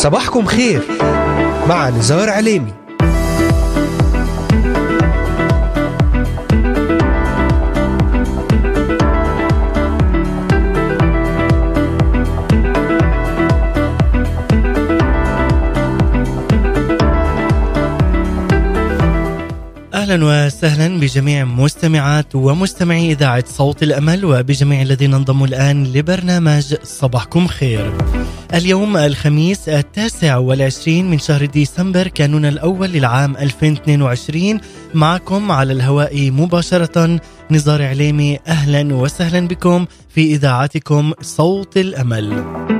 صباحكم خير مع نزار عليمي أهلا وسهلا بجميع مستمعات ومستمعي إذاعة صوت الأمل وبجميع الذين انضموا الآن لبرنامج صباحكم خير. اليوم الخميس التاسع والعشرين من شهر ديسمبر كانون الأول للعام 2022 معكم على الهواء مباشرة نزار عليمي أهلا وسهلا بكم في إذاعتكم صوت الأمل.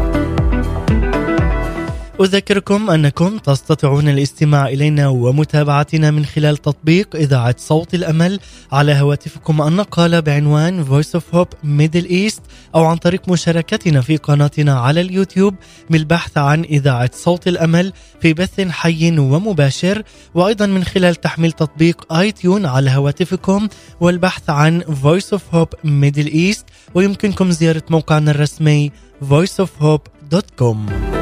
أذكركم أنكم تستطيعون الاستماع إلينا ومتابعتنا من خلال تطبيق إذاعة صوت الأمل على هواتفكم النقالة بعنوان Voice of Hope Middle East أو عن طريق مشاركتنا في قناتنا على اليوتيوب بالبحث عن إذاعة صوت الأمل في بث حي ومباشر وأيضا من خلال تحميل تطبيق آي تيون على هواتفكم والبحث عن Voice of Hope Middle East ويمكنكم زيارة موقعنا الرسمي voiceofhope.com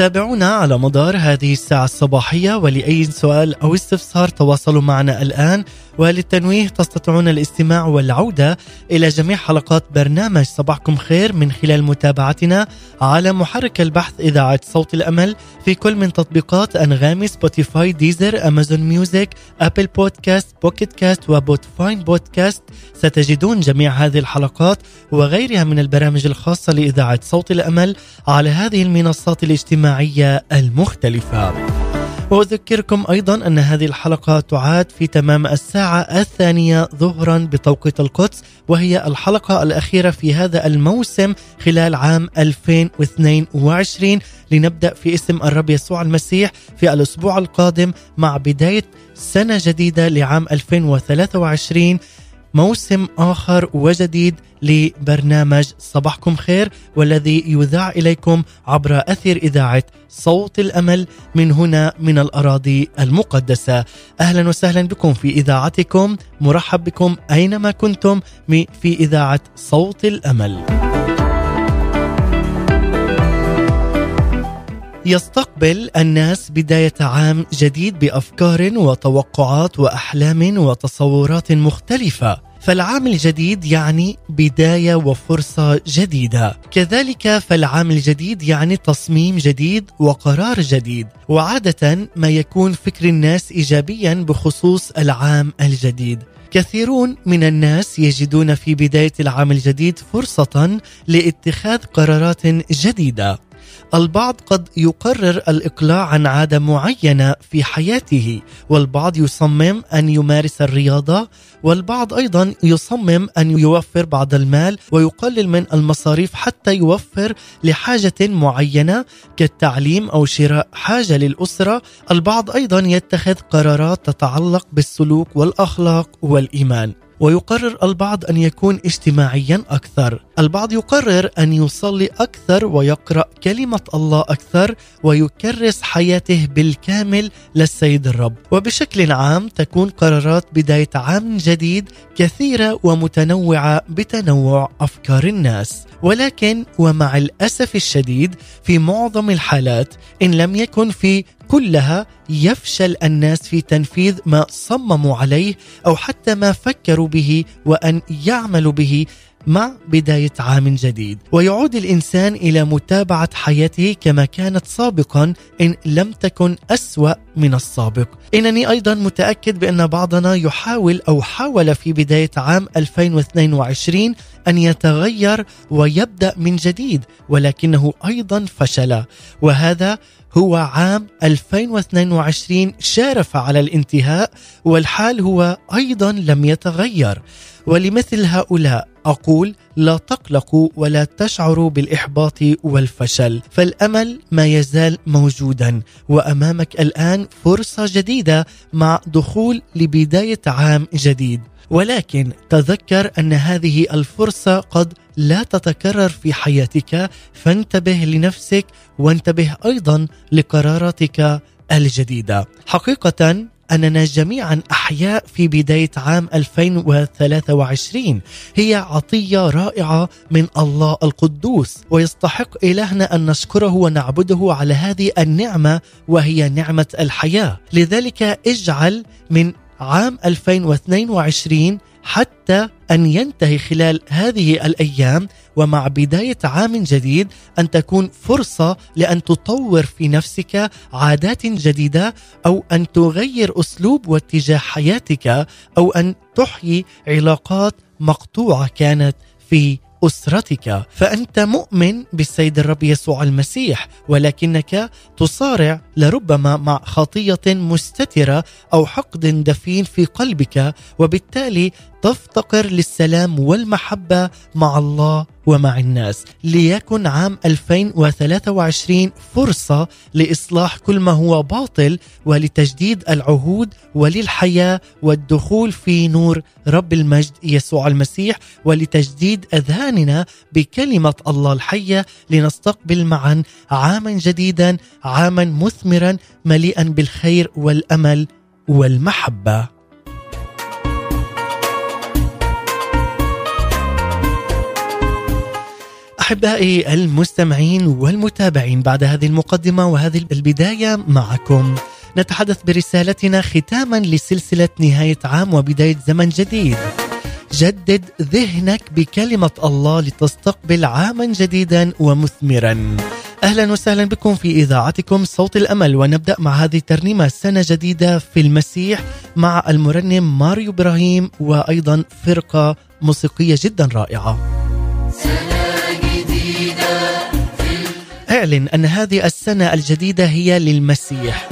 تابعونا على مدار هذه الساعة الصباحية. ولأي سؤال أو استفسار تواصلوا معنا الآن وللتنويه تستطيعون الاستماع والعودة إلى جميع حلقات برنامج صباحكم خير من خلال متابعتنا على محرك البحث إذاعة صوت الأمل في كل من تطبيقات أنغامي Spotify Deezer Amazon Music Apple Podcast Pocket Cast و Podbean Podcast ستجدون جميع هذه الحلقات وغيرها من البرامج الخاصة لإذاعة صوت الأمل على هذه المنصات الاجتماعية المختلفة. وأذكركم أيضا أن هذه الحلقة تعاد في تمام الساعة الثانية ظهرا بتوقيت القدس وهي الحلقة الأخيرة في هذا الموسم خلال عام 2022 لنبدأ في اسم الرب يسوع المسيح في الأسبوع القادم مع بداية سنة جديدة لعام 2023 موسم آخر وجديد لبرنامج صباحكم خير والذي يذاع إليكم عبر أثير إذاعة صوت الأمل من هنا من الأراضي المقدسة. أهلا وسهلا بكم في إذاعتكم مرحب بكم أينما كنتم في إذاعة صوت الأمل. يستقبل الناس بداية عام جديد بأفكار وتوقعات وأحلام وتصورات مختلفة. فالعام الجديد يعني بداية وفرصة جديدة. كذلك فالعام الجديد يعني تصميم جديد وقرار جديد. وعادة ما يكون فكر الناس إيجابيا بخصوص العام الجديد. كثيرون من الناس يجدون في بداية العام الجديد فرصة لاتخاذ قرارات جديدة. البعض قد يقرر الإقلاع عن عادة معينة في حياته والبعض يصمم أن يمارس الرياضة والبعض أيضا يصمم أن يوفر بعض المال ويقلل من المصاريف حتى يوفر لحاجة معينة كالتعليم أو شراء حاجة للأسرة. البعض أيضا يتخذ قرارات تتعلق بالسلوك والأخلاق والإيمان. ويقرر البعض أن يكون اجتماعيا أكثر، البعض يقرر أن يصلي أكثر ويقرأ كلمة الله أكثر ويكرس حياته بالكامل للسيد الرب، وبشكل عام تكون قرارات بداية عام جديد كثيرة ومتنوعة بتنوع أفكار الناس، ولكن ومع الأسف الشديد في معظم الحالات إن لم يكن في كلها يفشل الناس في تنفيذ ما صمموا عليه أو حتى ما فكروا به وأن يعملوا به مع بداية عام جديد. ويعود الإنسان إلى متابعة حياته كما كانت سابقا إن لم تكن أسوأ من السابق. إنني أيضا متأكد بأن بعضنا يحاول أو حاول في بداية عام 2022 أن يتغير ويبدأ من جديد ولكنه أيضا فشل. وهذا هو عام 2022 شارف على الانتهاء والحال هو أيضا لم يتغير. ولمثل هؤلاء أقول لا تقلقوا ولا تشعروا بالإحباط والفشل فالأمل ما يزال موجودا. وأمامك الآن فرصة جديدة مع دخول لبداية عام جديد. ولكن تذكر أن هذه الفرصة قد لا تتكرر في حياتك فانتبه لنفسك وانتبه أيضا لقراراتك الجديدة. حقيقة أننا جميعا أحياء في بداية عام 2023 هي عطية رائعة من الله القدوس. ويستحق إلهنا أن نشكره ونعبده على هذه النعمة وهي نعمة الحياة. لذلك اجعل من عام 2022 حتى أن ينتهي خلال هذه الأيام ومع بداية عام جديد أن تكون فرصة لأن تطور في نفسك عادات جديدة أو أن تغير أسلوب واتجاه حياتك أو أن تحيي علاقات مقطوعة كانت في أسرتك فأنت مؤمن بالسيد الرب يسوع المسيح ولكنك تصارع لربما مع خطية مستترة أو حقد دفين في قلبك وبالتالي تفتقر للسلام والمحبة مع الله ومع الناس ليكن عام 2023 فرصة لإصلاح كل ما هو باطل ولتجديد العهود وللحياة والدخول في نور رب المجد يسوع المسيح ولتجديد أذهاننا بكلمة الله الحية لنستقبل معا عاما جديدا عاما مثمرا مليئا بالخير والأمل والمحبة. احبائي المستمعين والمتابعين بعد هذه المقدمة وهذه البداية معكم نتحدث برسالتنا ختاما لسلسلة نهاية عام وبداية زمن جديد. جدد ذهنك بكلمة الله لتستقبل عاما جديدا ومثمرا. أهلا وسهلا بكم في إذاعتكم صوت الأمل ونبدأ مع هذه الترنيمة سنة جديدة في المسيح مع المرنم ماريو إبراهيم وأيضا فرقة موسيقية جدا رائعة. اعلن أن هذه السنة الجديدة هي للمسيح.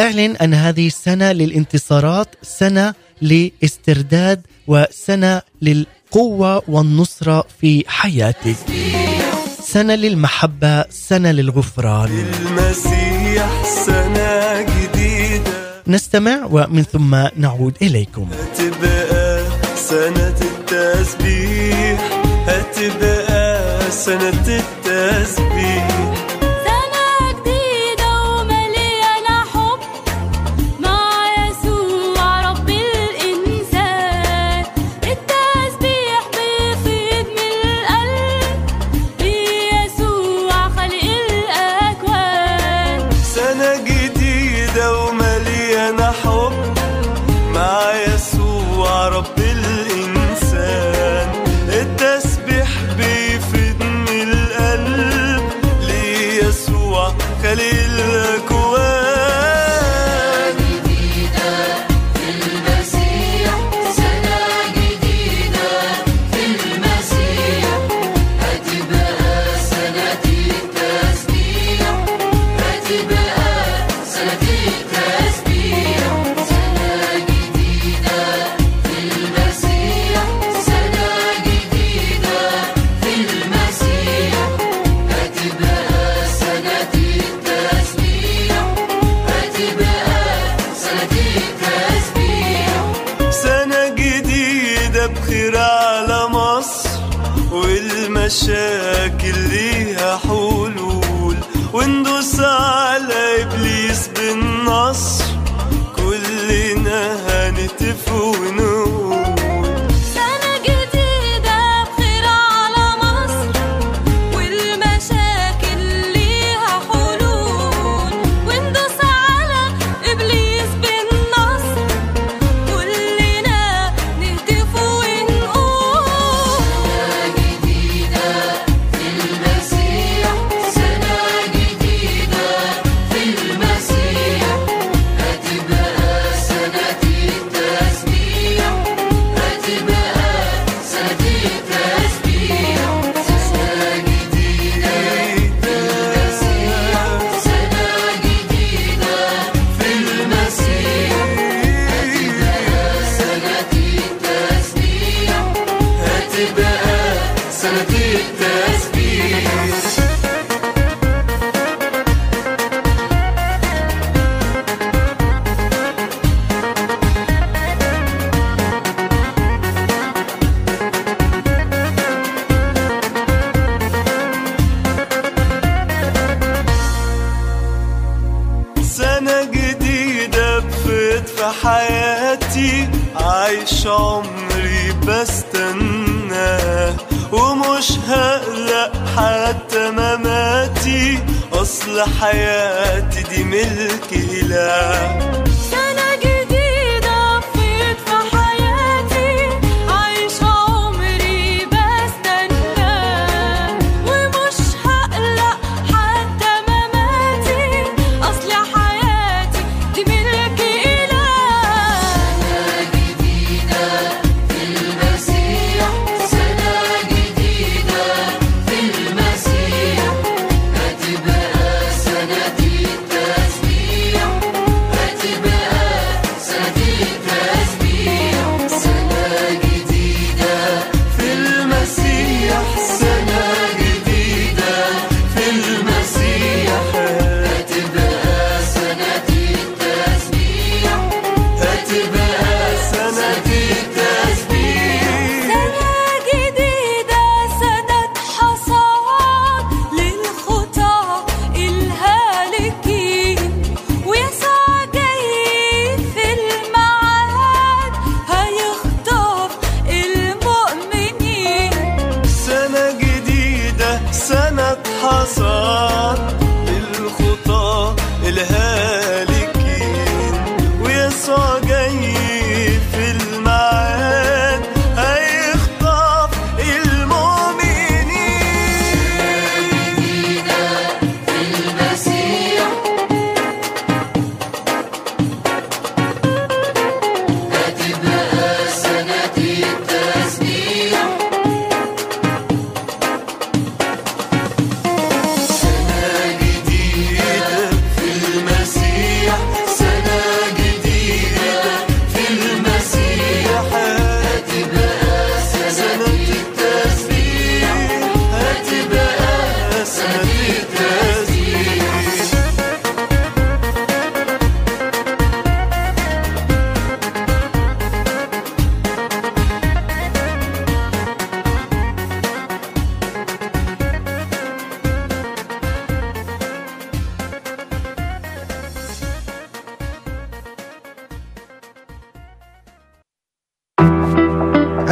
اعلن أن هذه السنة للانتصارات سنة لاسترداد وسنة للقوة والنصرة في حياتك. سنة للمحبة سنة للغفران. المسيح سنة جديدة. نستمع ومن ثم نعود إليكم. هتبقى سنة التسبيح. هتبقى سنة التسبيح.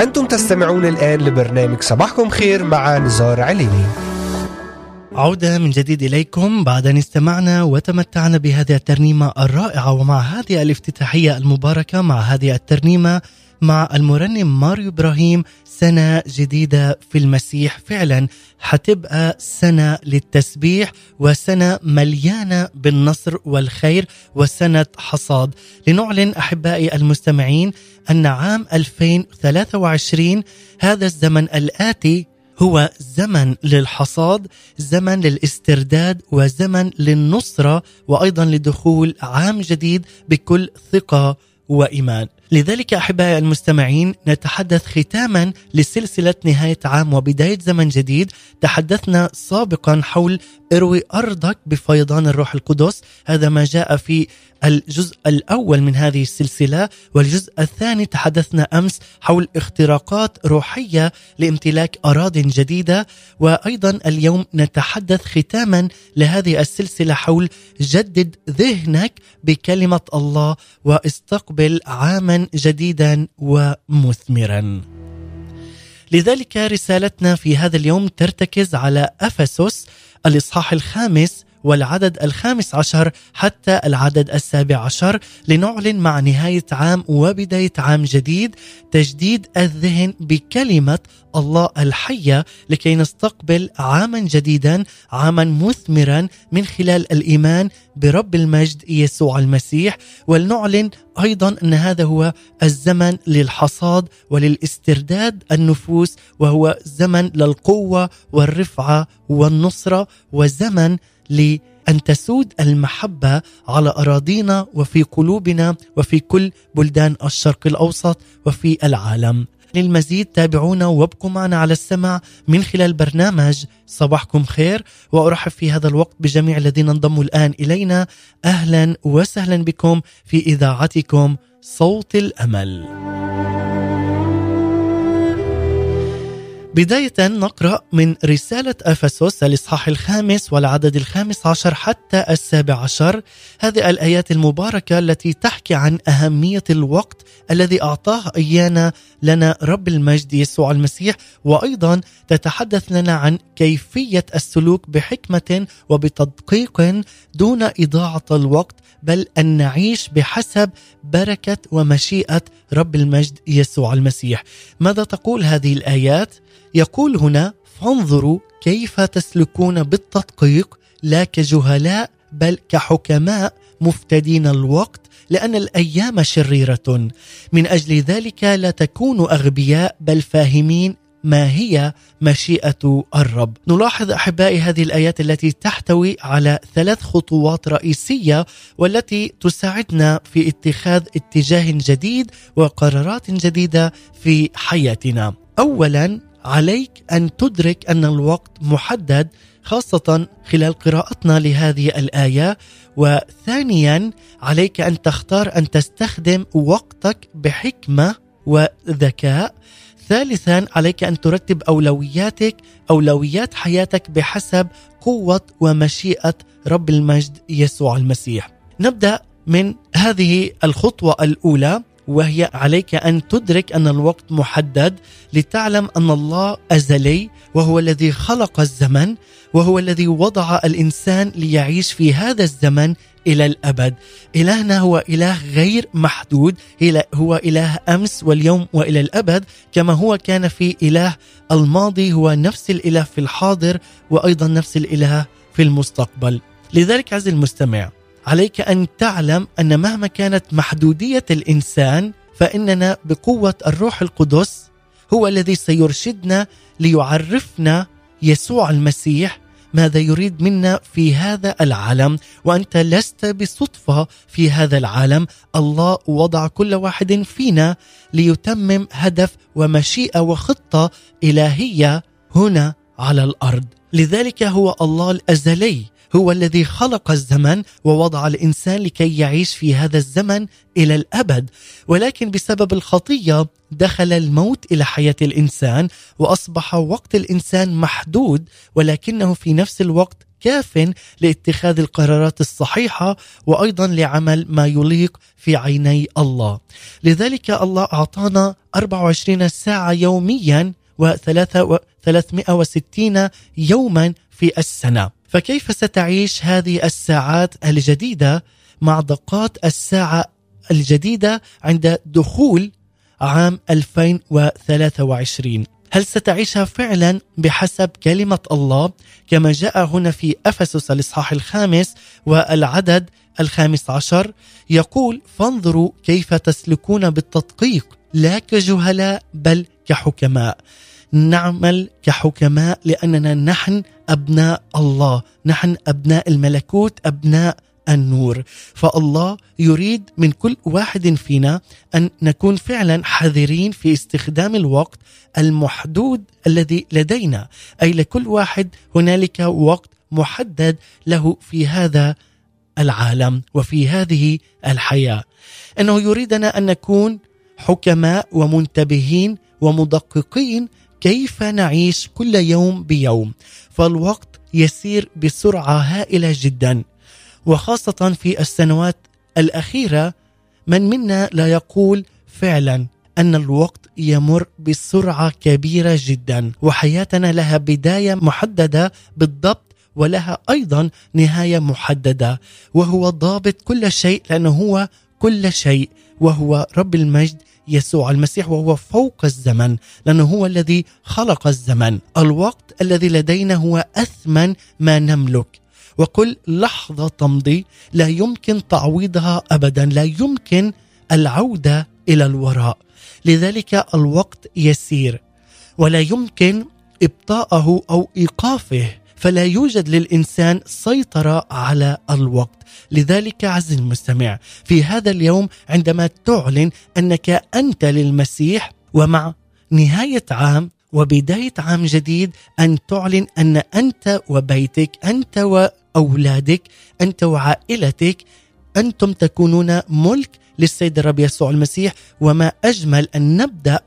أنتم تستمعون الآن لبرنامج صباحكم خير مع نزار عليني. عودة من جديد إليكم. بعد أن استمعنا وتمتعنا بهذه الترنيمة الرائعة ومع هذه الافتتاحية المباركة مع هذه الترنيمة مع المرنم ماريو إبراهيم سنة جديدة في المسيح. فعلا حتبقى سنة للتسبيح وسنة مليانة بالنصر والخير وسنة حصاد. لنعلن أحبائي المستمعين أن عام 2023 هذا الزمن الآتي هو زمن للحصاد زمن للاسترداد وزمن للنصرة وأيضا لدخول عام جديد بكل ثقة وإيمان. لذلك أحبائي المستمعين نتحدث ختاما لسلسلة نهاية عام وبداية زمن جديد. تحدثنا سابقا حول إروي أرضك بفيضان الروح القدس. هذا ما جاء في الجزء الأول من هذه السلسلة والجزء الثاني تحدثنا أمس حول اختراقات روحية لامتلاك أراض جديدة. وأيضا اليوم نتحدث ختاما لهذه السلسلة حول جدد ذهنك بكلمة الله واستقبل عاما جديدا ومثمرا. لذلك رسالتنا في هذا اليوم ترتكز على أفسس الإصحاح الخامس والعدد الخامس عشر حتى العدد السابع عشر لنعلن مع نهاية عام وبداية عام جديد تجديد الذهن بكلمة الله الحية لكي نستقبل عاما جديدا عاما مثمرا من خلال الإيمان برب المجد يسوع المسيح. ولنعلن أيضا أن هذا هو الزمن للحصاد وللاسترداد النفوس وهو زمن للقوة والرفعة والنصرة وزمن لأن تسود المحبة على أراضينا وفي قلوبنا وفي كل بلدان الشرق الأوسط وفي العالم للمزيد تابعونا وابقوا معنا على السمع من خلال برنامج صباحكم خير وأرحب في هذا الوقت بجميع الذين انضموا الآن إلينا أهلا وسهلا بكم في إذاعتكم صوت الأمل. بداية نقرأ من رسالة أفسس الإصحاح الخامس والعدد الخامس عشر حتى السابع عشر. هذه الآيات المباركة التي تحكي عن أهمية الوقت الذي أعطاه إيانا لنا رب المجد يسوع المسيح وأيضا تتحدث لنا عن كيفية السلوك بحكمة وبتدقيق دون إضاعة الوقت بل أن نعيش بحسب بركة ومشيئة رب المجد يسوع المسيح ماذا تقول هذه الآيات؟ يقول هنا فانظروا كيف تسلكون بالتدقيق لا كجهلاء بل كحكماء مفتدين الوقت لأن الأيام شريرة من أجل ذلك لا تكونوا أغبياء بل فاهمين ما هي مشيئة الرب. نلاحظ أحبائي هذه الآيات التي تحتوي على ثلاث خطوات رئيسية والتي تساعدنا في اتخاذ اتجاه جديد وقرارات جديدة في حياتنا. اولا عليك أن تدرك أن الوقت محدد خاصة خلال قراءتنا لهذه الآية وثانيا عليك أن تختار أن تستخدم وقتك بحكمة وذكاء ثالثا عليك أن ترتب أولوياتك أولويات حياتك بحسب قوة ومشيئة رب المجد يسوع المسيح. نبدأ من هذه الخطوة الأولى. وهي عليك أن تدرك أن الوقت محدد لتعلم أن الله أزلي وهو الذي خلق الزمن وهو الذي وضع الإنسان ليعيش في هذا الزمن إلى الأبد. إلهنا هو إله غير محدود، هو إله أمس واليوم وإلى الأبد، كما هو كان في إله الماضي هو نفس الإله في الحاضر وأيضا نفس الإله في المستقبل. لذلك عز المستمع عليك أن تعلم أن مهما كانت محدودية الإنسان فإننا بقوة الروح القدس هو الذي سيرشدنا ليعرفنا يسوع المسيح ماذا يريد منا في هذا العالم. وأنت لست بصدفة في هذا العالم. الله وضع كل واحد فينا ليتمم هدف ومشيئة وخطة إلهية هنا على الأرض. لذلك هو الله الأزلي. هو الذي خلق الزمن ووضع الإنسان لكي يعيش في هذا الزمن إلى الأبد ولكن بسبب الخطية دخل الموت إلى حياة الإنسان وأصبح وقت الإنسان محدود ولكنه في نفس الوقت كاف لاتخاذ القرارات الصحيحة وأيضا لعمل ما يليق في عيني الله. لذلك الله أعطانا 24 ساعة يوميا و360 يوما في السنة. فكيف ستعيش هذه الساعات الجديدة مع دقات الساعة الجديدة عند دخول عام 2023 هل ستعيشها فعلا بحسب كلمة الله كما جاء هنا في أفسس الإصحاح الخامس والعدد الخامس عشر؟ يقول فانظروا كيف تسلكون بالتدقيق لا كجهلاء بل كحكماء. نعمل كحكماء لأننا نحن أبناء الله، نحن أبناء الملكوت، أبناء النور، فالله يريد من كل واحد فينا أن نكون فعلا حذرين في استخدام الوقت المحدود الذي لدينا، أي لكل واحد هنالك وقت محدد له في هذا العالم وفي هذه الحياة. إنه يريدنا أن نكون حكماء ومنتبهين ومدققين كيف نعيش كل يوم بيوم؟ فالوقت يسير بسرعة هائلة جدا وخاصة في السنوات الأخيرة. من منا لا يقول فعلا أن الوقت يمر بسرعة كبيرة جدا وحياتنا لها بداية محددة بالضبط ولها أيضا نهاية محددة. وهو ضابط كل شيء لأنه هو كل شيء. وهو رب المجد يسوع المسيح وهو فوق الزمن لأنه هو الذي خلق الزمن. الوقت الذي لدينا هو أثمن ما نملك. وكل لحظة تمضي لا يمكن تعويضها ابدا لا يمكن العودة إلى الوراء. لذلك الوقت يسير ولا يمكن إبطاءه أو إيقافه. فلا يوجد للإنسان سيطرة على الوقت. لذلك عز المستمع في هذا اليوم عندما تعلن أنك أنت للمسيح ومع نهاية عام وبداية عام جديد أن تعلن أن أنت وبيتك أنت وأولادك أنت وعائلتك أنتم تكونون ملك للسيد الرب يسوع المسيح. وما أجمل أن نبدأ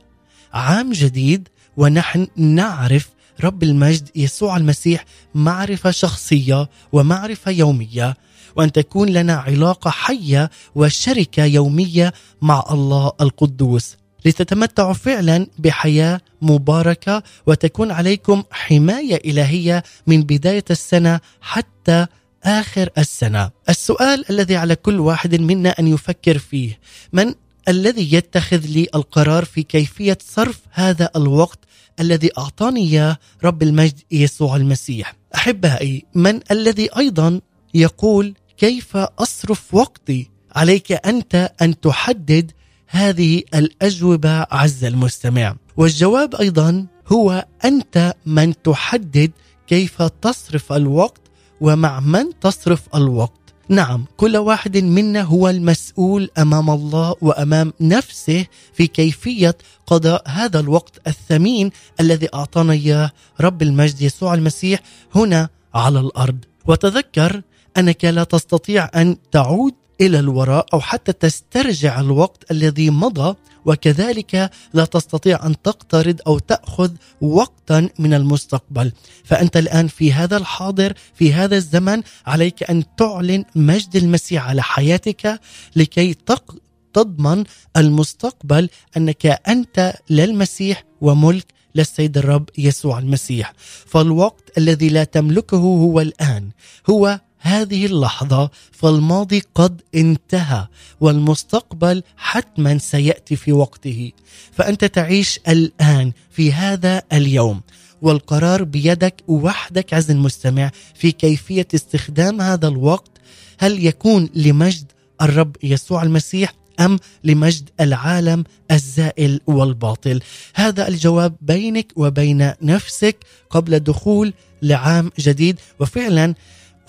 عام جديد ونحن نعرف رب المجد يسوع المسيح معرفة شخصية ومعرفة يومية وأن تكون لنا علاقة حية وشركة يومية مع الله القدوس لتتمتعوا فعلا بحياة مباركة وتكون عليكم حماية إلهية من بداية السنة حتى آخر السنة. السؤال الذي على كل واحد منا أن يفكر فيه، من الذي يتخذ لي القرار في كيفية صرف هذا الوقت الذي أعطاني إياه رب المجد يسوع المسيح. أحبائي، من الذي أيضا يقول كيف أصرف وقتي؟ عليك أنت أن تحدد هذه الأجوبة عز المستمع. والجواب أيضا هو أنت من تحدد كيف تصرف الوقت ومع من تصرف الوقت. نعم كل واحد منا هو المسؤول أمام الله وأمام نفسه في كيفية قضاء هذا الوقت الثمين الذي أعطانا إياه رب المجد يسوع المسيح هنا على الأرض. وتذكر أنك لا تستطيع أن تعود إلى الوراء أو حتى تسترجع الوقت الذي مضى وكذلك لا تستطيع أن تقترض أو تأخذ وقتا من المستقبل. فأنت الآن في هذا الحاضر في هذا الزمن عليك أن تعلن مجد المسيح على حياتك لكي تق تضمن المستقبل أنك أنت للمسيح وملك للسيد الرب يسوع المسيح. فالوقت الذي لا تملكه هو الآن هو هذه اللحظة فالماضي قد انتهى والمستقبل حتما سيأتي في وقته. فأنت تعيش الآن في هذا اليوم والقرار بيدك وحدك عز المستمع في كيفية استخدام هذا الوقت هل يكون لمجد الرب يسوع المسيح أم لمجد العالم الزائل والباطل؟ هذا الجواب بينك وبين نفسك قبل دخول لعام جديد. وفعلا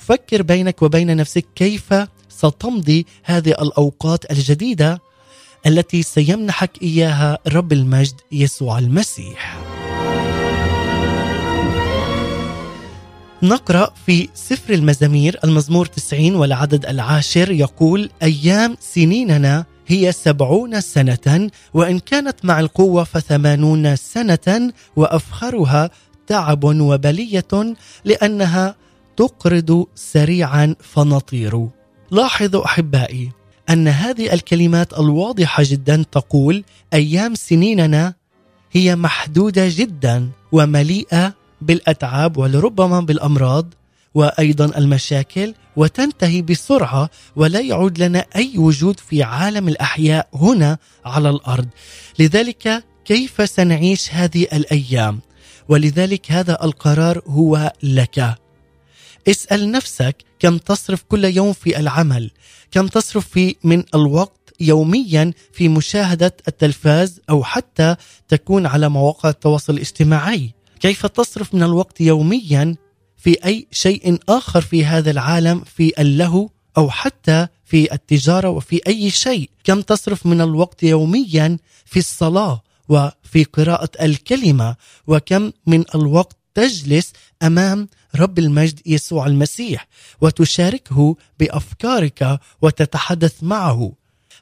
فكر بينك وبين نفسك كيف ستمضي هذه الأوقات الجديدة التي سيمنحك إياها رب المجد يسوع المسيح. نقرأ في سفر المزامير المزمور 90 والعدد العاشر يقول أيام سنيننا هي سبعون سنة وإن كانت مع القوة فثمانون سنة وأفخرها تعب وبلية لأنها تقرض سريعا فنطير. لاحظوا أحبائي أن هذه الكلمات الواضحة جدا تقول أيام سنيننا هي محدودة جدا ومليئة بالأتعاب ولربما بالأمراض وأيضا المشاكل وتنتهي بسرعة ولا يعود لنا أي وجود في عالم الأحياء هنا على الأرض. لذلك كيف سنعيش هذه الأيام؟ ولذلك هذا القرار هو لك. اسأل نفسك كم تصرف كل يوم في العمل كم تصرف في من الوقت يوميا في مشاهدة التلفاز أو حتى تكون على مواقع التواصل الاجتماعي. كيف تصرف من الوقت يوميا في أي شيء آخر في هذا العالم في اللهو أو حتى في التجارة وفي أي شيء؟ كم تصرف من الوقت يوميا في الصلاة وفي قراءة الكلمة؟ وكم من الوقت تجلس أمام رب المجد يسوع المسيح وتشاركه بأفكارك وتتحدث معه.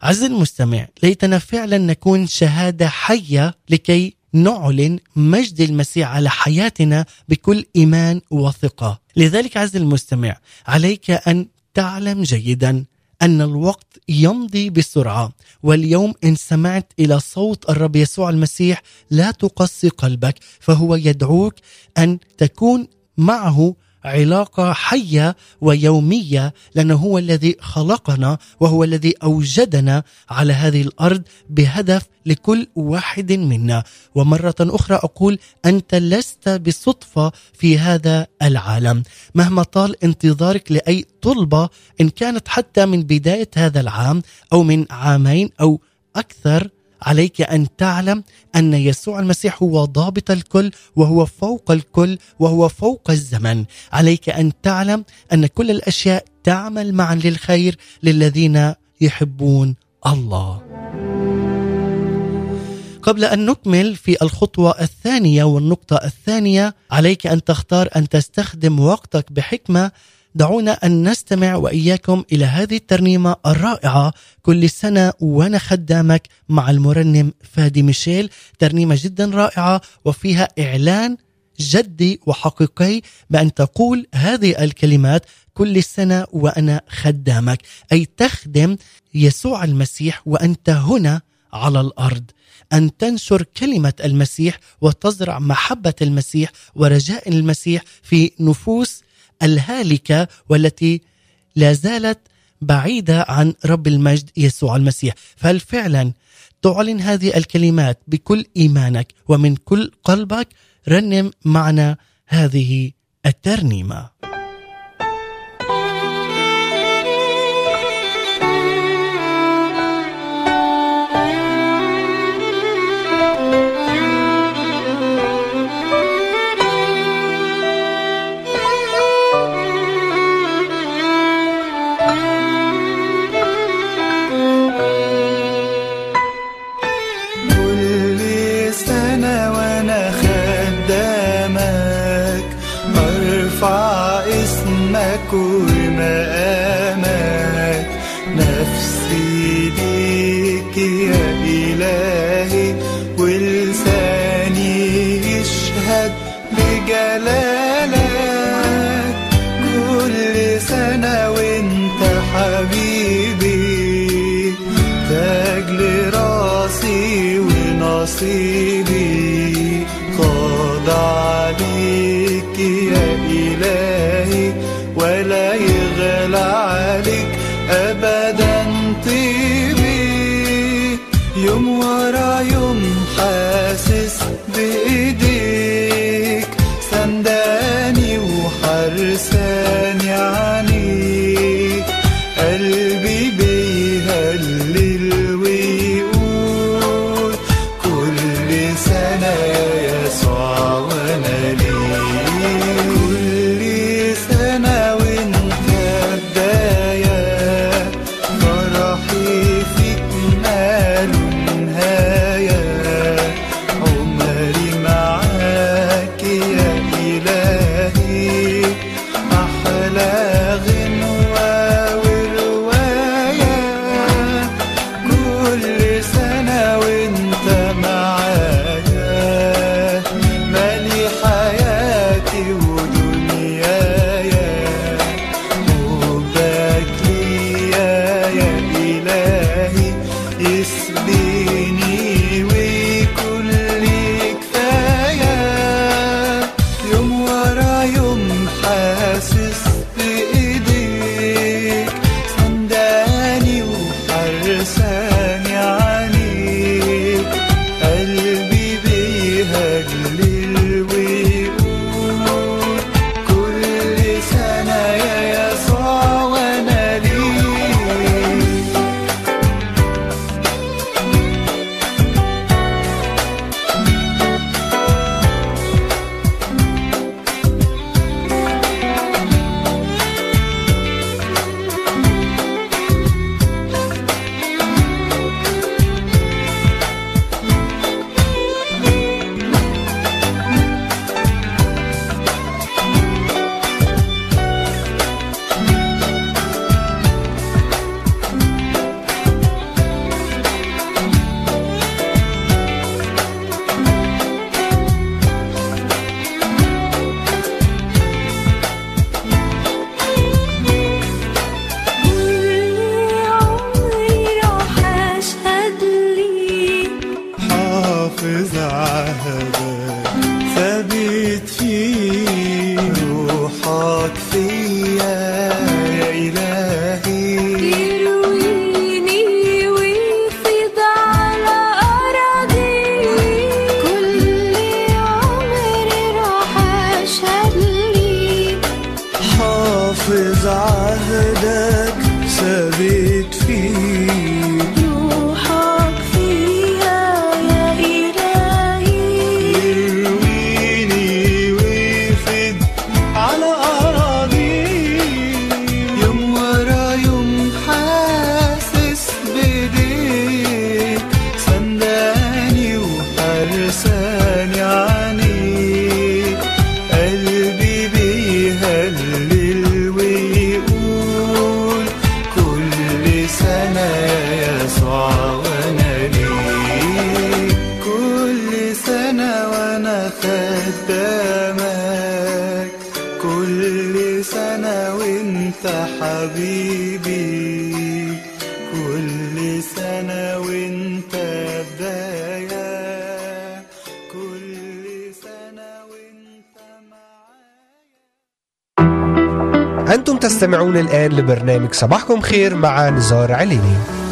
عز المستمع، ليتنا فعلا نكون شهادة حية لكي نعلن مجد المسيح على حياتنا بكل إيمان وثقة. لذلك عز المستمع، عليك أن تعلم جيدا أن الوقت يمضي بسرعة واليوم إن سمعت إلى صوت الرب يسوع المسيح لا تقسي قلبك فهو يدعوك أن تكون معه علاقة حية ويومية لأنه هو الذي خلقنا وهو الذي أوجدنا على هذه الأرض بهدف لكل واحد منا. ومرة أخرى أقول أنت لست بصدفة في هذا العالم. مهما طال انتظارك لأي طلبة إن كانت حتى من بداية هذا العام أو من عامين أو أكثر عليك أن تعلم أن يسوع المسيح هو ضابط الكل وهو فوق الكل وهو فوق الزمن. عليك أن تعلم أن كل الأشياء تعمل معا للخير للذين يحبون الله. وقبل أن نكمل في الخطوة الثانية والنقطة الثانية عليك أن تختار أن تستخدم وقتك بحكمة دعونا أن نستمع وإياكم إلى هذه الترنيمة الرائعة كل سنة وأنا خدامك مع المرنم فادي ميشيل. ترنيمة جدا رائعة وفيها إعلان جدي وحقيقي بأن تقول هذه الكلمات كل سنة وأنا خدامك أي تخدم يسوع المسيح وأنت هنا على الأرض. أن تنشر كلمة المسيح وتزرع محبة المسيح ورجاء المسيح في نفوس الهالكة والتي لا زالت بعيدة عن رب المجد يسوع المسيح. فهل فعلا تعلن هذه الكلمات بكل إيمانك ومن كل قلبك؟ رنم معنا هذه الترنيمة. Hafız ahde تستمعون الآن لبرنامج صباحكم خير مع نزار عليني.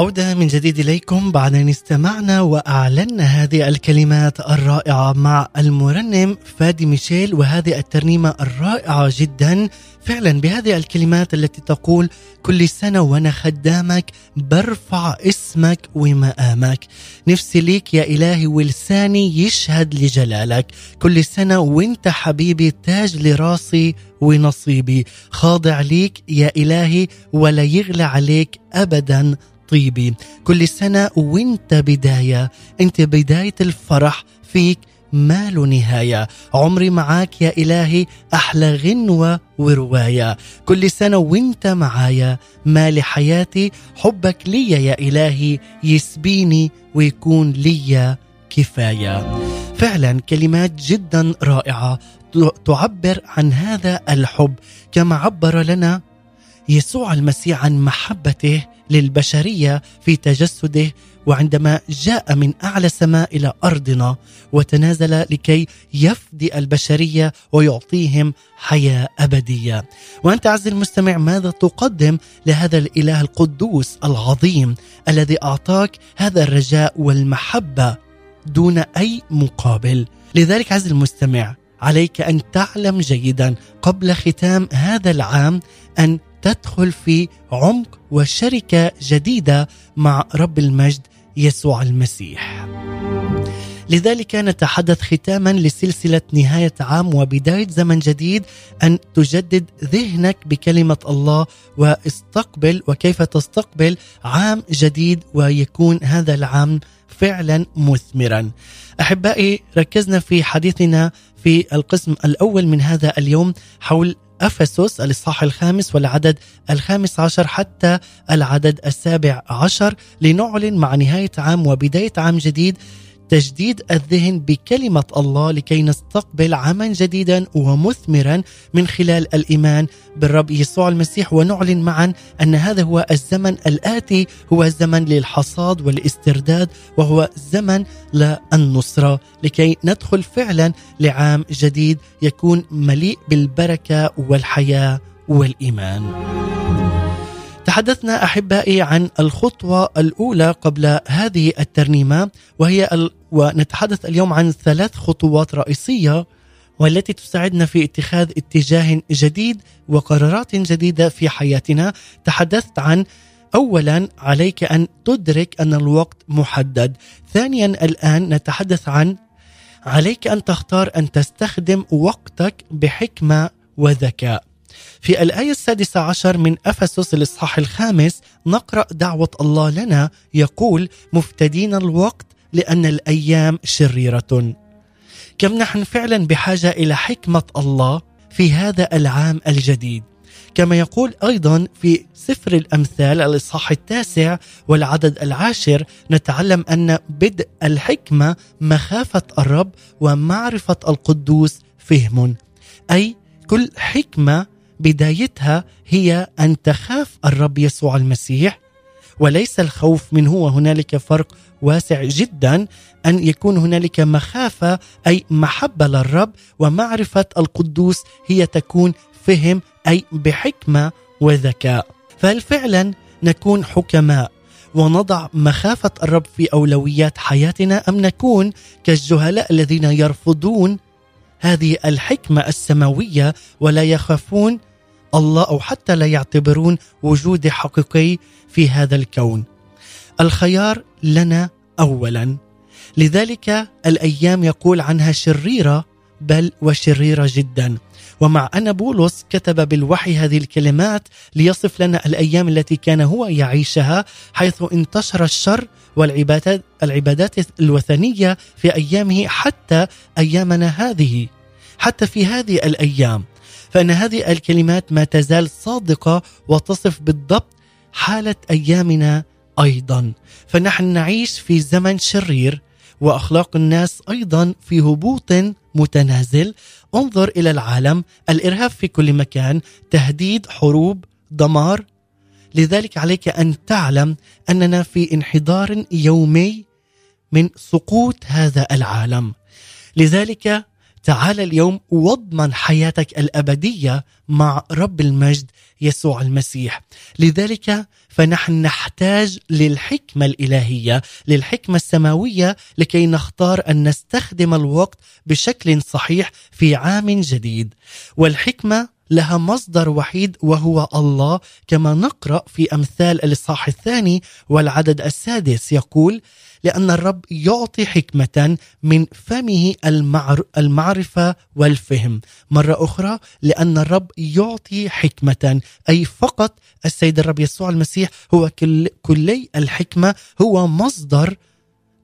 عودة من جديد إليكم. بعد أن استمعنا وأعلنا هذه الكلمات الرائعة مع المرنم فادي ميشيل وهذه الترنيمة الرائعة جدا. فعلا بهذه الكلمات التي تقول كل سنة وأنا خدامك برفع اسمك ومقامك. نفسي ليك يا إلهي ولساني يشهد لجلالك. كل سنة وأنت حبيبي تاج لراسي ونصيبي. خاضع ليك يا إلهي ولا يغلى عليك أبدا. طيبي كل سنة وانت بداية انت بداية الفرح فيك ما له نهاية عمري معاك يا إلهي أحلى غنوة ورواية. كل سنة وانت معايا ما لحياتي حبك ليا يا إلهي يسبيني ويكون ليا كفاية. فعلا كلمات جدا رائعة تعبر عن هذا الحب. كما عبر لنا يسوع المسيح عن محبته للبشرية في تجسده وعندما جاء من أعلى سماء إلى أرضنا وتنازل لكي يفدي البشرية ويعطيهم حياة أبدية. وأنت عز المستمع ماذا تقدم لهذا الإله القدوس العظيم الذي أعطاك هذا الرجاء والمحبة دون أي مقابل. لذلك عز المستمع عليك أن تعلم جيدا قبل ختام هذا العام أن تدخل في عمق وشركة جديدة مع رب المجد يسوع المسيح. لذلك نتحدث ختاما لسلسلة نهاية عام وبداية زمن جديد أن تجدد ذهنك بكلمة الله واستقبل وكيف تستقبل عام جديد ويكون هذا العام فعلا مثمرا. أحبائي ركزنا في حديثنا في القسم الأول من هذا اليوم حول أفسس الإصحاح الخامس والعدد الخامس عشر حتى العدد السابع عشر لنعلن مع نهاية عام وبداية عام جديد تجديد الذهن بكلمة الله لكي نستقبل عاما جديدا ومثمرا من خلال الإيمان بالرب يسوع المسيح. ونعلن معا أن هذا هو الزمن الآتي هو الزمن للحصاد والاسترداد وهو زمن للنصرة لكي ندخل فعلا لعام جديد يكون مليء بالبركة والحياة والإيمان. تحدثنا أحبائي عن الخطوة الأولى قبل هذه الترنيمة وهي ال... ونتحدث اليوم عن ثلاث خطوات رئيسية والتي تساعدنا في اتخاذ اتجاه جديد وقرارات جديدة في حياتنا. تحدثت عن اولا عليك أن تدرك أن الوقت محدد. ثانيا الآن نتحدث عن عليك أن تختار أن تستخدم وقتك بحكمة وذكاء. في الآية السادسة عشر من أفسس الإصحاح الخامس نقرأ دعوة الله لنا يقول مفتدين الوقت لأن الأيام شريرة. كم نحن فعلا بحاجة إلى حكمة الله في هذا العام الجديد؟ كما يقول أيضا في سفر الأمثال الإصحاح التاسع والعدد العاشر نتعلم أن بدء الحكمة مخافة الرب ومعرفة القدوس فهم. أي كل حكمة بدايتها هي أن تخاف الرب يسوع المسيح وليس الخوف منه وهنالك فرق واسع جدا أن يكون هنالك مخافة أي محبة للرب ومعرفة القدوس هي تكون فهم أي بحكمة وذكاء. فهل فعلا نكون حكماء ونضع مخافة الرب في أولويات حياتنا أم نكون كالجهلاء الذين يرفضون هذه الحكمة السماوية ولا يخافون الله أو حتى لا يعتبرون وجودي حقيقي في هذا الكون. الخيار لنا اولا. لذلك الأيام يقول عنها شريرة بل وشريرة جدا. ومع أن بولس كتب بالوحي هذه الكلمات ليصف لنا الأيام التي كان هو يعيشها حيث انتشر الشر والعبادات العبادات الوثنية في أيامه حتى أيامنا هذه. حتى في هذه الأيام فإن هذه الكلمات ما تزال صادقة وتصف بالضبط حالة أيامنا أيضا. فنحن نعيش في زمن شرير وأخلاق الناس أيضا في هبوط متنازل. انظر إلى العالم الإرهاب في كل مكان تهديد حروب دمار. لذلك عليك أن تعلم أننا في انحدار يومي من سقوط هذا العالم. لذلك تعال اليوم واضمن حياتك الأبدية مع رب المجد يسوع المسيح. لذلك فنحن نحتاج للحكمة الإلهية للحكمة السماوية لكي نختار أن نستخدم الوقت بشكل صحيح في عام جديد. والحكمة لها مصدر وحيد وهو الله كما نقرأ في أمثال الإصحاح الثاني والعدد السادس. يقول لأن الرب يعطي حكمة من فمه المعر المعرفة والفهم. مرة أخرى لأن الرب يعطي حكمة أي فقط السيد الرب يسوع المسيح هو كل كلي الحكمة هو مصدر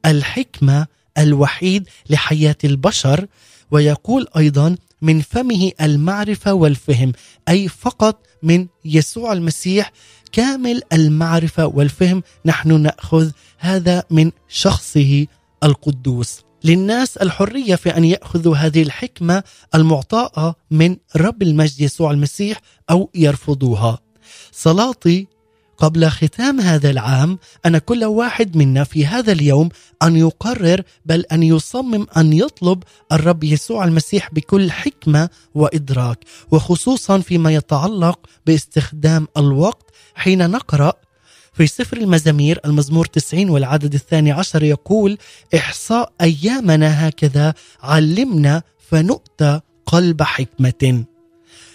الحكمة الوحيد لحياة البشر ويقول أيضا من فمه المعرفة والفهم أي فقط من يسوع المسيح كامل المعرفة والفهم نحن نأخذ هذا من شخصه القدوس. للناس الحرية في أن يأخذوا هذه الحكمة المعطاءة من رب المجد يسوع المسيح أو يرفضوها. صلاتي قبل ختام هذا العام أن كل واحد منا في هذا اليوم أن يقرر بل أن يصمم أن يطلب الرب يسوع المسيح بكل حكمة وإدراك وخصوصا فيما يتعلق باستخدام الوقت حين نقرأ في سفر المزامير المزمور 90 والعدد الثاني عشر يقول إحصاء أيامنا هكذا علمنا فنؤتى قلب حكمة.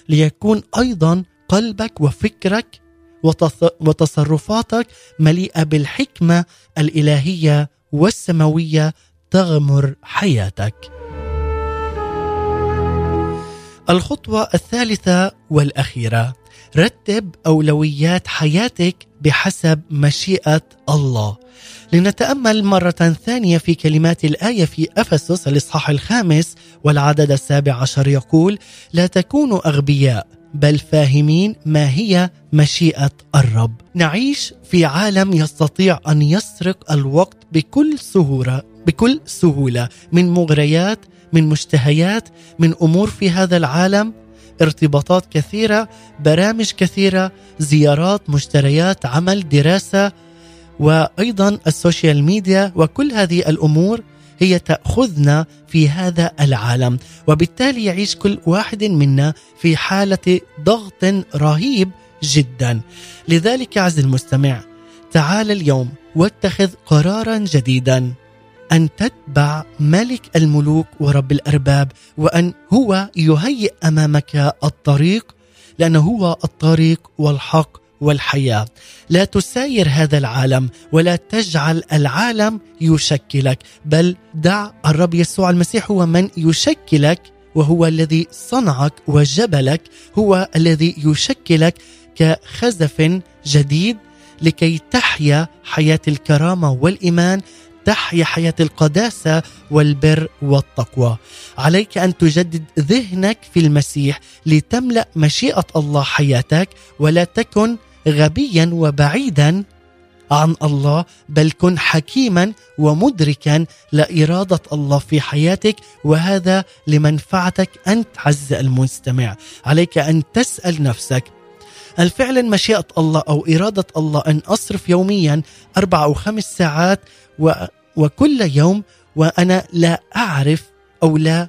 ليكون أيضا قلبك وفكرك وتص- وتصرفاتك مليئة بالحكمة الإلهية والسماوية تغمر حياتك. الخطوة الثالثة والأخيرة. رتب أولويات حياتك بحسب مشيئة الله. لنتأمل مرة ثانية في كلمات الآية في أفسس الإصحاح الخامس والعدد السابع عشر يقول لا تكونوا أغبياء بل فاهمين ما هي مشيئة الرب. نعيش في عالم يستطيع أن يسرق الوقت بكل سهولة بكل سهولة من مغريات من مشتهيات من أمور في هذا العالم ارتباطات كثيرة برامج كثيرة زيارات مشتريات عمل دراسة وأيضا السوشيال ميديا وكل هذه الأمور هي تأخذنا في هذا العالم. وبالتالي يعيش كل واحد منا في حالة ضغط رهيب جدا. لذلك عز المستمع تعال اليوم واتخذ قرارا جديدا. أن تتبع ملك الملوك ورب الأرباب وأن هو يهيئ أمامك الطريق لأنه هو الطريق والحق والحياة. لا تساير هذا العالم ولا تجعل العالم يشكلك بل دع الرب يسوع المسيح هو من يشكلك وهو الذي صنعك وجبلك هو الذي يشكلك كخزف جديد لكي تحيا حياة الكرامة والإيمان تحيا حياة القداسة والبر والتقوى. عليك أن تجدد ذهنك في المسيح لتملأ مشيئة الله حياتك ولا تكن غبيا وبعيدا عن الله بل كن حكيما ومدركا لإرادة الله في حياتك وهذا لمنفعتك أنت عز المستمع. عليك أن تسأل نفسك هل فعلا مشيئة الله أو إرادة الله أن أصرف يوميا أربع أو خمس ساعات و وكل يوم وأنا لا أعرف أو لا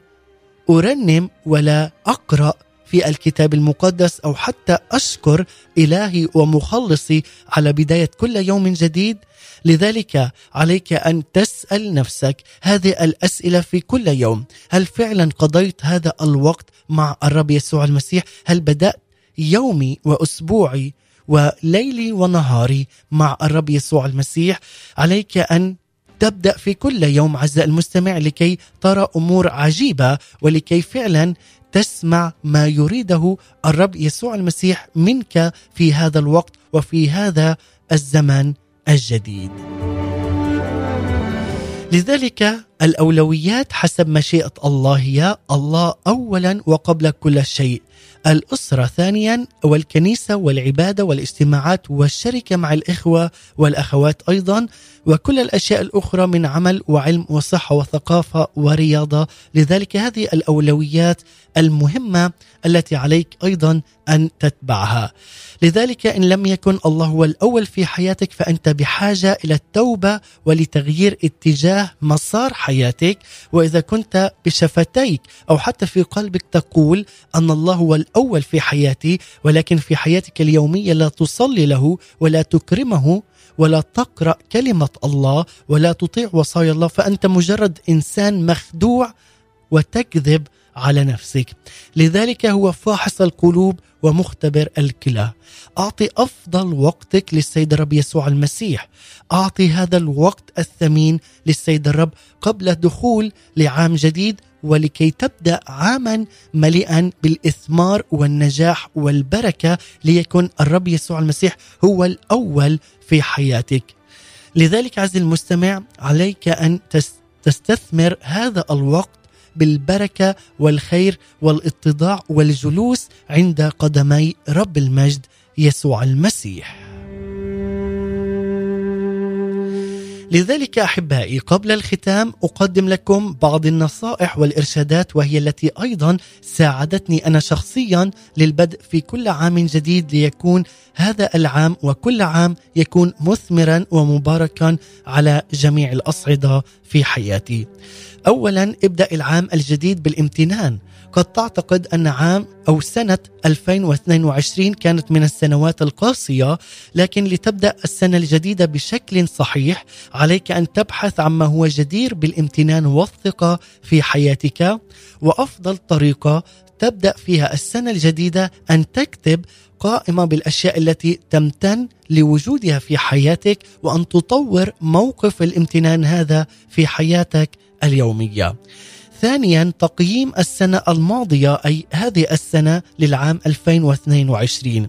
أرنم ولا أقرأ في الكتاب المقدس أو حتى أشكر إلهي ومخلصي على بداية كل يوم جديد. لذلك عليك أن تسأل نفسك هذه الأسئلة في كل يوم. هل فعلا قضيت هذا الوقت مع الرب يسوع المسيح؟ هل بدأت يومي وأسبوعي وليلي ونهاري مع الرب يسوع المسيح عليك أن تبدأ في كل يوم عزيزي المستمع لكي ترى أمور عجيبة ولكي فعلا تسمع ما يريده الرب يسوع المسيح منك في هذا الوقت وفي هذا الزمن الجديد. لذلك الأولويات حسب مشيئة الله هي الله أولا وقبل كل شيء الأسرة ثانيا والكنيسة والعبادة والاجتماعات والشركة مع الإخوة والأخوات أيضا. وكل الأشياء الأخرى من عمل وعلم وصحة وثقافة ورياضة. لذلك هذه الأولويات المهمة التي عليك أيضا أن تتبعها. لذلك إن لم يكن الله هو الأول في حياتك فأنت بحاجة إلى التوبة ولتغيير اتجاه مسار حياتك. وإذا كنت بشفتيك أو حتى في قلبك تقول أن الله هو الأول في حياتي ولكن في حياتك اليومية لا تصلي له ولا تكرمه ولا تقرأ كلمة الله ولا تطيع وصايا الله فأنت مجرد إنسان مخدوع وتكذب على نفسك. لذلك هو فاحص القلوب ومختبر الكلى. أعطي أفضل وقتك للسيد الرب يسوع المسيح. أعطي هذا الوقت الثمين للسيد الرب قبل الدخول لعام جديد ولكي تبدأ عاما مليئا بالإثمار والنجاح والبركة ليكن الرب يسوع المسيح هو الأول في حياتك. لذلك عزيزي المستمع عليك أن تس- تستثمر هذا الوقت بالبركة والخير والاتضاع والجلوس عند قدمي رب المجد يسوع المسيح. لذلك أحبائي قبل الختام أقدم لكم بعض النصائح والإرشادات وهي التي أيضا ساعدتني أنا شخصيا للبدء في كل عام جديد ليكون هذا العام وكل عام يكون مثمرا ومباركا على جميع الأصعدة في حياتي. اولا ابدأ العام الجديد بالامتنان. قد تعتقد أن عام أو سنة 2022 كانت من السنوات القاسية لكن لتبدأ السنة الجديدة بشكل صحيح عليك أن تبحث عما هو جدير بالامتنان والثقة في حياتك وأفضل طريقة تبدأ فيها السنة الجديدة أن تكتب قائمة بالأشياء التي تمتن لوجودها في حياتك وأن تطور موقف الامتنان هذا في حياتك اليومية. ثانيا تقييم السنة الماضية أي هذه السنة للعام 2022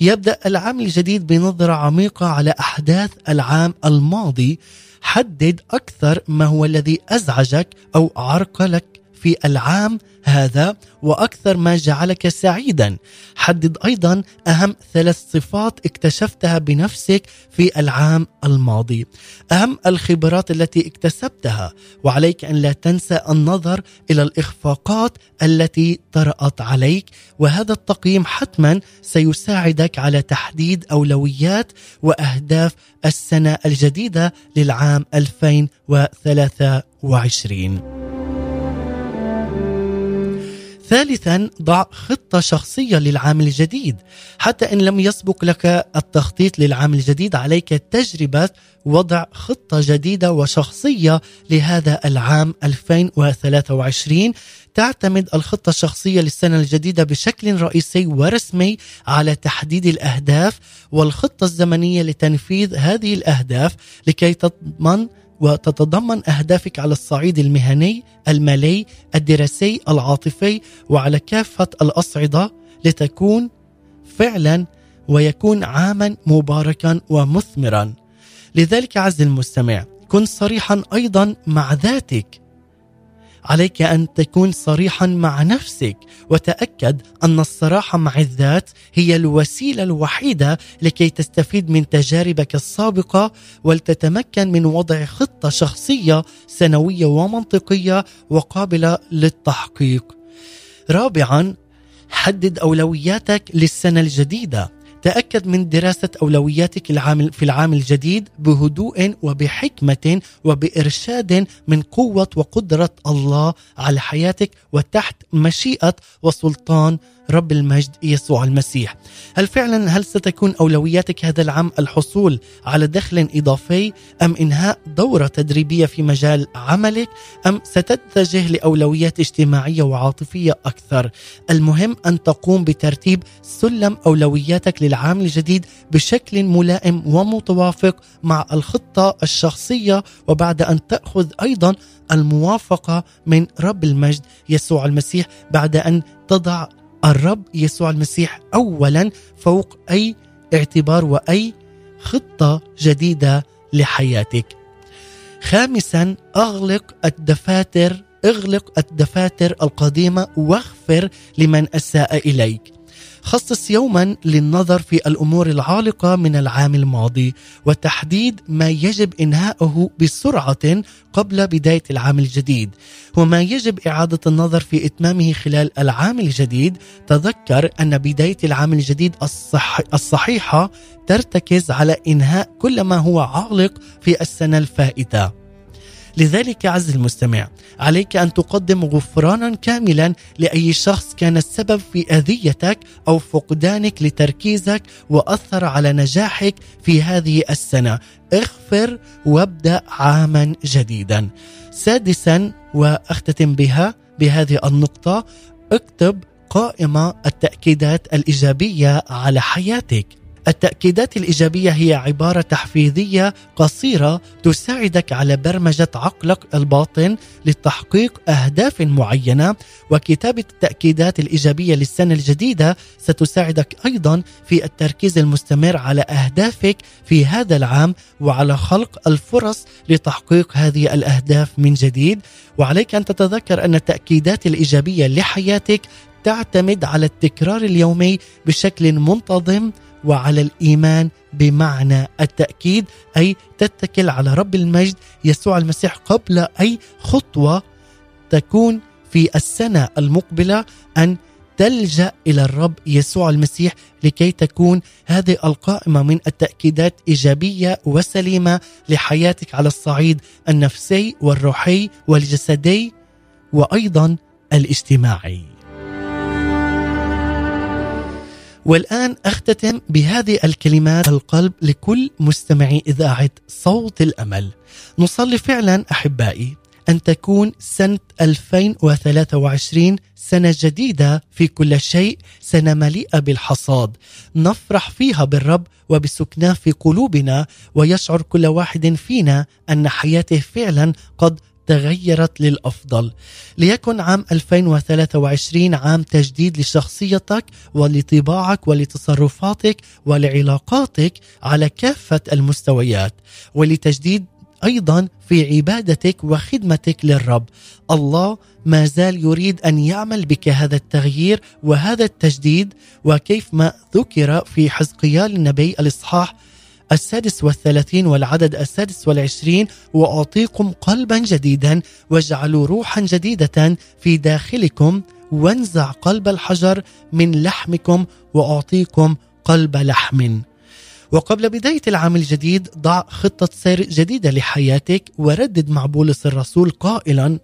يبدأ العام الجديد بنظرة عميقة على أحداث العام الماضي. حدد أكثر ما هو الذي أزعجك أو عرقلك. في العام هذا وأكثر ما جعلك سعيدا. حدد أيضا أهم ثلاث صفات اكتشفتها بنفسك في العام الماضي. أهم الخبرات التي اكتسبتها. وعليك أن لا تنسى النظر إلى الإخفاقات التي طرأت عليك. وهذا التقييم حتما سيساعدك على تحديد أولويات وأهداف السنة الجديدة للعام 2023 ثالثا ضع خطة شخصية للعام الجديد. حتى إن لم يسبق لك التخطيط للعام الجديد عليك تجربة وضع خطة جديدة وشخصية لهذا العام 2023 تعتمد الخطة الشخصية للسنة الجديدة بشكل رئيسي ورسمي على تحديد الأهداف والخطة الزمنية لتنفيذ هذه الأهداف لكي تضمن وتتضمن أهدافك على الصعيد المهني، المالي، الدراسي، العاطفي وعلى كافة الأصعدة لتكون فعلا ويكون عاما مباركا ومثمرا. لذلك عز المستمع كن صريحا أيضا مع ذاتك. عليك أن تكون صريحا مع نفسك وتأكد أن الصراحة مع الذات هي الوسيلة الوحيدة لكي تستفيد من تجاربك السابقة ولتتمكن من وضع خطة شخصية سنوية ومنطقية وقابلة للتحقيق. رابعا حدد أولوياتك للسنة الجديدة تأكد من دراسة أولوياتك العام في العام الجديد بهدوء وبحكمة وبإرشاد من قوة وقدرة الله على حياتك وتحت مشيئة وسلطان رب المجد يسوع المسيح. هل فعلا هل ستكون أولوياتك هذا العام الحصول على دخل إضافي أم إنهاء دورة تدريبية في مجال عملك أم ستتجه لأولويات اجتماعية وعاطفية أكثر؟ المهم أن تقوم بترتيب سلم أولوياتك للعام الجديد بشكل ملائم ومتوافق مع الخطة الشخصية وبعد أن تأخذ أيضا الموافقة من رب المجد يسوع المسيح بعد أن تضع الرب يسوع المسيح اولا فوق أي اعتبار وأي خطة جديدة لحياتك. خامسا أغلق الدفاتر أغلق الدفاتر القديمة وأغفر لمن أساء إليك خصص يوما للنظر في الأمور العالقة من العام الماضي وتحديد ما يجب إنهاؤه بسرعة قبل بداية العام الجديد. وما يجب إعادة النظر في إتمامه خلال العام الجديد تذكر أن بداية العام الجديد الصح الصحيحة ترتكز على إنهاء كل ما هو عالق في السنة الفائتة. لذلك عز المستمع عليك أن تقدم غفرانا كاملا لأي شخص كان السبب في أذيتك أو فقدانك لتركيزك وأثر على نجاحك في هذه السنة. اغفر وابدأ عاما جديدا. سادسا وأختتم بها بهذه النقطة اكتب قائمة التأكيدات الإيجابية على حياتك. التأكيدات الإيجابية هي عبارة تحفيزية قصيرة تساعدك على برمجة عقلك الباطن لتحقيق أهداف معينة وكتابة التأكيدات الإيجابية للسنة الجديدة ستساعدك أيضا في التركيز المستمر على أهدافك في هذا العام وعلى خلق الفرص لتحقيق هذه الأهداف من جديد. وعليك أن تتذكر أن التأكيدات الإيجابية لحياتك تعتمد على التكرار اليومي بشكل منتظم وعلى الإيمان بمعنى التأكيد أي تتكل على رب المجد يسوع المسيح قبل أي خطوة تكون في السنة المقبلة أن تلجأ إلى الرب يسوع المسيح لكي تكون هذه القائمة من التأكيدات إيجابية وسليمة لحياتك على الصعيد النفسي والروحي والجسدي وأيضا الاجتماعي. والآن أختتم بهذه الكلمات القلب لكل مستمعي إذاعة صوت الأمل. نصلي فعلا أحبائي أن تكون سنة 2023 سنة جديدة في كل شيء سنة مليئة بالحصاد. نفرح فيها بالرب وبسكناه في قلوبنا ويشعر كل واحد فينا أن حياته فعلا قد تغيرت للأفضل. ليكن عام 2023 عام تجديد لشخصيتك ولطباعك ولتصرفاتك ولعلاقاتك على كافة المستويات ولتجديد أيضا في عبادتك وخدمتك للرب. الله ما زال يريد أن يعمل بك هذا التغيير وهذا التجديد وكيف ما ذكر في حزقيال النبي الإصحاح السادس والثلاثين والعدد السادس والعشرين وأعطيكم قلبا جديدا واجعلوا روحا جديدة في داخلكم وانزع قلب الحجر من لحمكم وأعطيكم قلب لحم. وقبل بداية العام الجديد ضع خطة سير جديدة لحياتك وردد مع بولس الرسول قائلا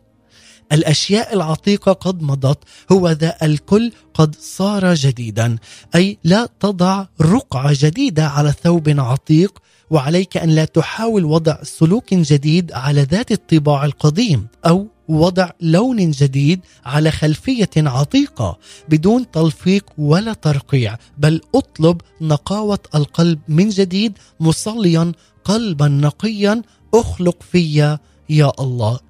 الأشياء العتيقة قد مضت هو ذا الكل قد صار جديدا. أي لا تضع رقعة جديدة على ثوب عتيق وعليك أن لا تحاول وضع سلوك جديد على ذات الطباع القديم أو وضع لون جديد على خلفية عتيقة بدون تلفيق ولا ترقيع بل اطلب نقاوة القلب من جديد مصليا قلبا نقيا اخلق في يا الله.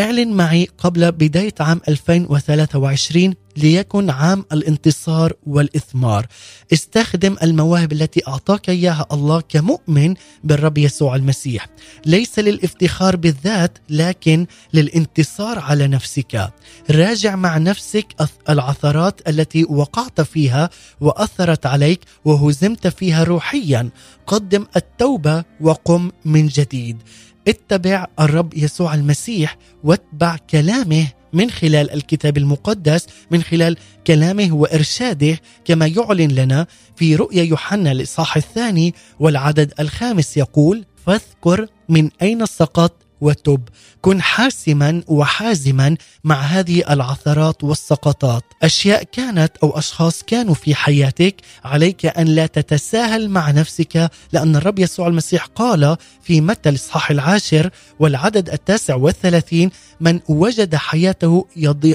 اعلن معي قبل بداية عام 2023 ليكن عام الانتصار والإثمار. استخدم المواهب التي أعطاك إياها الله كمؤمن بالرب يسوع المسيح. ليس للافتخار بالذات لكن للانتصار على نفسك. راجع مع نفسك العثرات التي وقعت فيها وأثرت عليك وهزمت فيها روحيا. قدم التوبة وقم من جديد. اتبع الرب يسوع المسيح واتبع كلامه من خلال الكتاب المقدس من خلال كلامه وإرشاده كما يعلن لنا في رؤيا يوحنا الإصحاح الثاني والعدد الخامس يقول فاذكر من أين سقط وتب. كن حاسما وحازما مع هذه العثرات والسقطات. أشياء كانت أو أشخاص كانوا في حياتك عليك أن لا تتساهل مع نفسك لأن الرب يسوع المسيح قال في متى الإصحاح العاشر والعدد التاسع والثلاثين من وجد حياته يضيع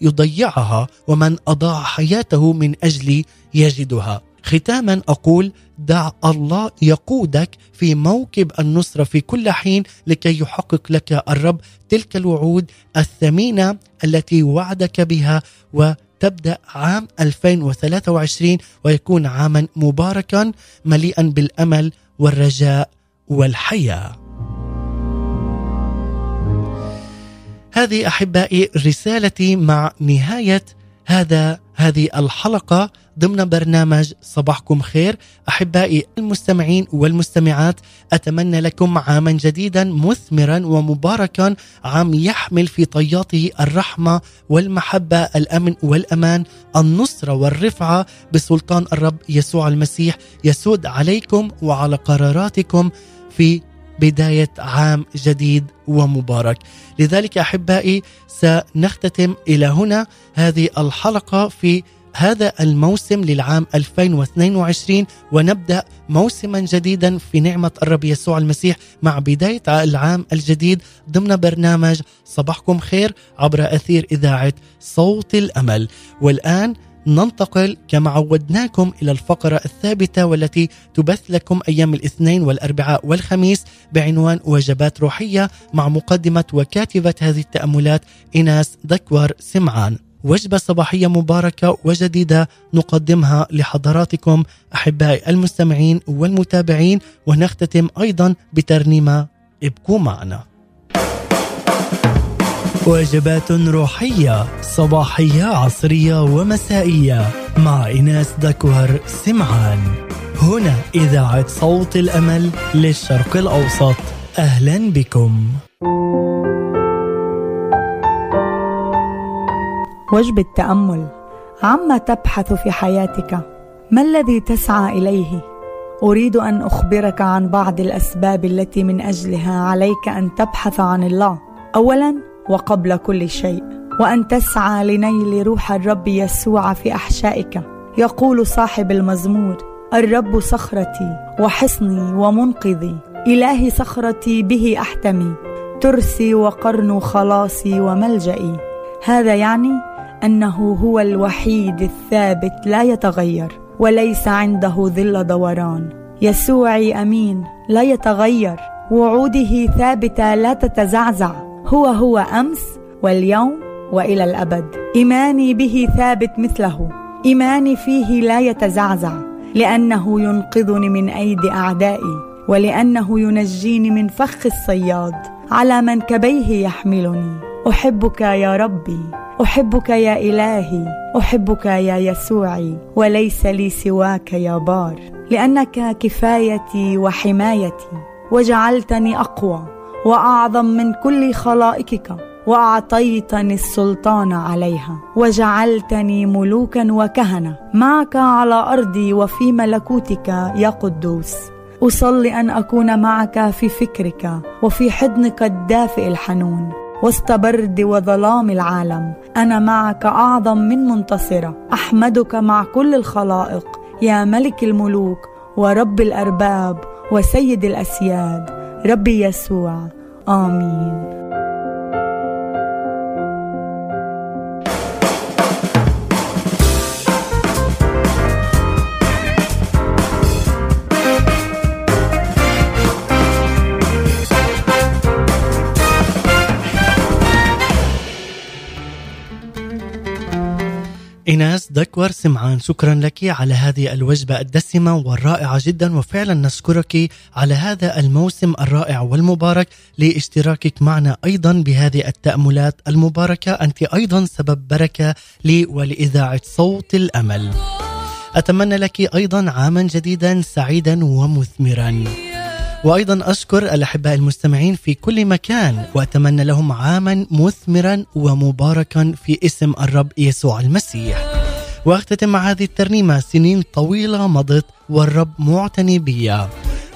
يضيعها ومن أضاع حياته من أجلي يجدها. ختاما أقول دع الله يقودك في موكب النصره في كل حين لكي يحقق لك الرب تلك الوعود الثمينة التي وعدك بها وتبدأ عام 2023 ويكون عاما مباركا مليئا بالأمل والرجاء والحياة. هذه أحبائي رسالتي مع نهاية هذا هذه الحلقة ضمن برنامج صباحكم خير. أحبائي المستمعين والمستمعات أتمنى لكم عاما جديدا مثمرا ومباركا عام يحمل في طياته الرحمة والمحبة الأمن والأمان النصره والرفعة بسلطان الرب يسوع المسيح. يسود عليكم وعلى قراراتكم في بداية عام جديد ومبارك. لذلك أحبائي سنختتم إلى هنا. هذه الحلقة في هذا الموسم للعام 2022 ونبدأ موسما جديدا في نعمة الرب يسوع المسيح مع بداية العام الجديد ضمن برنامج صباحكم خير عبر أثير إذاعة صوت الأمل والآن ننتقل كما عودناكم إلى الفقرة الثابتة والتي تبث لكم أيام الاثنين والأربعاء والخميس بعنوان وجبات روحية مع مقدمة وكاتبة هذه التأملات ايناس دكور سمعان. وجبة صباحية مباركة وجديدة نقدمها لحضراتكم أحبائي المستمعين والمتابعين ونختتم أيضا بترنيمة ابقوا معنا. وجبات روحية صباحية عصرية ومسائية مع إيناس دكوهر سمعان. هنا إذاعة صوت الأمل للشرق الأوسط. أهلا بكم. وجبة تأمل عما تبحث في حياتك. ما الذي تسعى إليه؟ أريد أن أخبرك عن بعض الأسباب التي من أجلها عليك أن تبحث عن الله. أولاً وقبل كل شيء وأن تسعى لنيل روح الرب يسوع في أحشائك. يقول صاحب المزمور الرب صخرتي وحصني ومنقذي إلهي صخرتي به أحتمي ترسي وقرن خلاصي وملجئي. هذا يعني أنه هو الوحيد الثابت لا يتغير وليس عنده ظل دوران. يسوعي أمين لا يتغير. وعوده ثابتة لا تتزعزع. هو هو أمس واليوم وإلى الأبد. إيماني به ثابت مثله. إيماني فيه لا يتزعزع. لأنه ينقذني من أيدي أعدائي ولأنه ينجيني من فخ الصياد. على منكبيه يحملني. أحبك يا ربي أحبك يا إلهي أحبك يا يسوعي وليس لي سواك يا بار لأنك كفايتي وحمايتي وجعلتني أقوى وأعظم من كل خلائقك وأعطيتني السلطان عليها وجعلتني ملوكا وكهنة. معك على أرضي وفي ملكوتك يا قدوس. أصلي أن أكون معك في فكرك وفي حضنك الدافئ الحنون. وسط برد وظلام العالم. أنا معك أعظم من منتصرة. أحمدك مع كل الخلائق. يا ملك الملوك ورب الأرباب وسيد الأسياد. ربي يسوع. آمين. إيناس دكور سمعان شكرا لك على هذه الوجبة الدسمة والرائعة جدا وفعلا نشكرك على هذا الموسم الرائع والمبارك لاشتراكك معنا أيضا بهذه التأملات المباركة. أنت أيضا سبب بركة لي ولإذاعة صوت الأمل. أتمنى لك أيضا عاما جديدا سعيدا ومثمرا. وأيضا أشكر الأحباء المستمعين في كل مكان وأتمنى لهم عاما مثمرا ومباركا في اسم الرب يسوع المسيح. وأختتم مع هذه الترنيمة سنين طويلة مضت والرب معتني بي.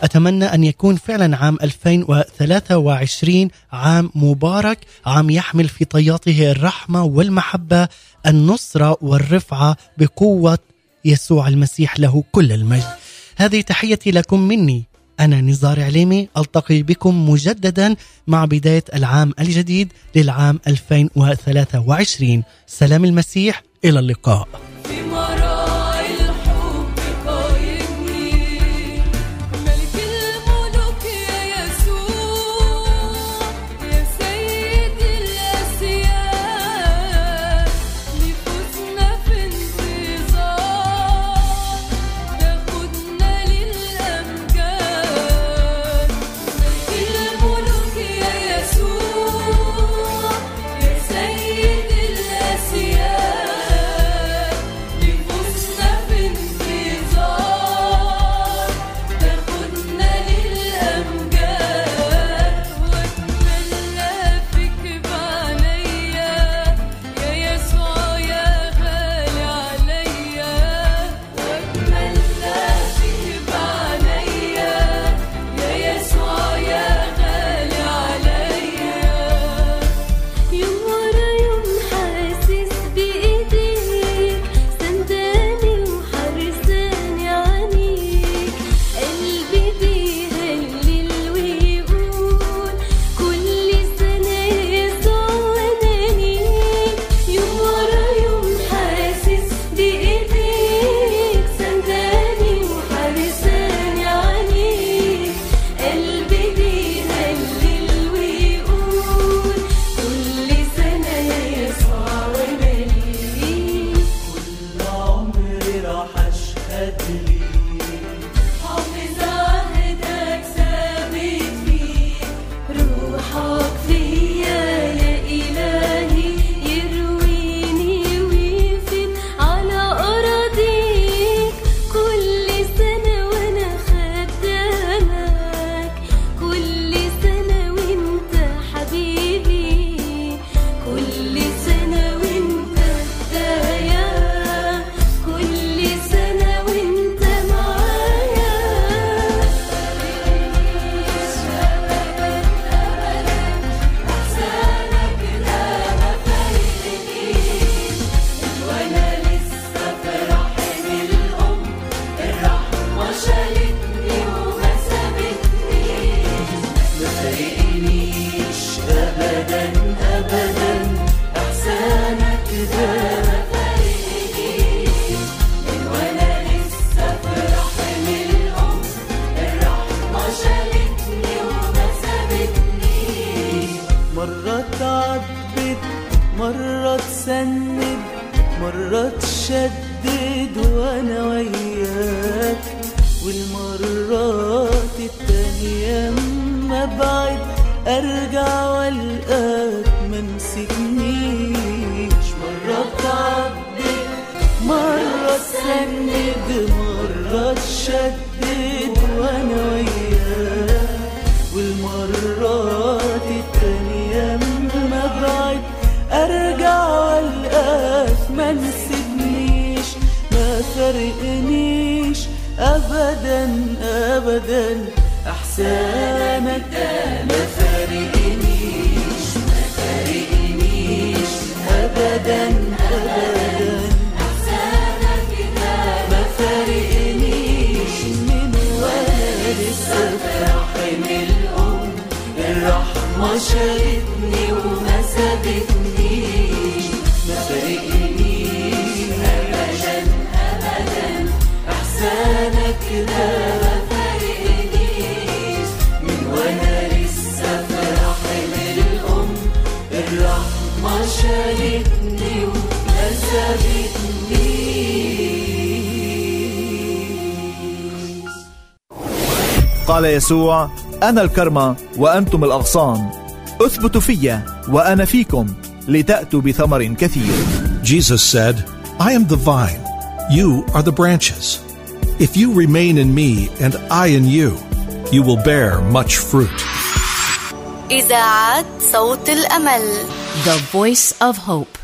أتمنى أن يكون فعلا عام 2023 عام مبارك، عام يحمل في طياته الرحمة والمحبة، النصره والرفعة بقوة يسوع المسيح له كل المجد. هذه تحيتي لكم مني أنا نزار عليمي ألتقي بكم مجددا مع بداية العام الجديد للعام 2023 سلام المسيح إلى اللقاء. مرة تعبد مرة تسند مرة تشدد وأنا وياك. والمرات التانية أما بعد أرجع وألقاك ما مسكنيش. مرة تعبد مرة تسند مرة تشدد. فرقنيش ابدا ابدا. احسانك ما فارقنيش ما فارقنيش ابدا ابدا. ما فارقنيش من وأنا لسه في رحم الأم الرحمة شالتني وما قال يسوع أنا الكرمه وأنتم الاغصان اثبتوا في وأنا فيكم لتاتوا بثمر كثير Jesus said, I am the vine, you are the branches. If you remain in me and I in you, you will bear much fruit. إذاعة صوت الأمل The voice of hope.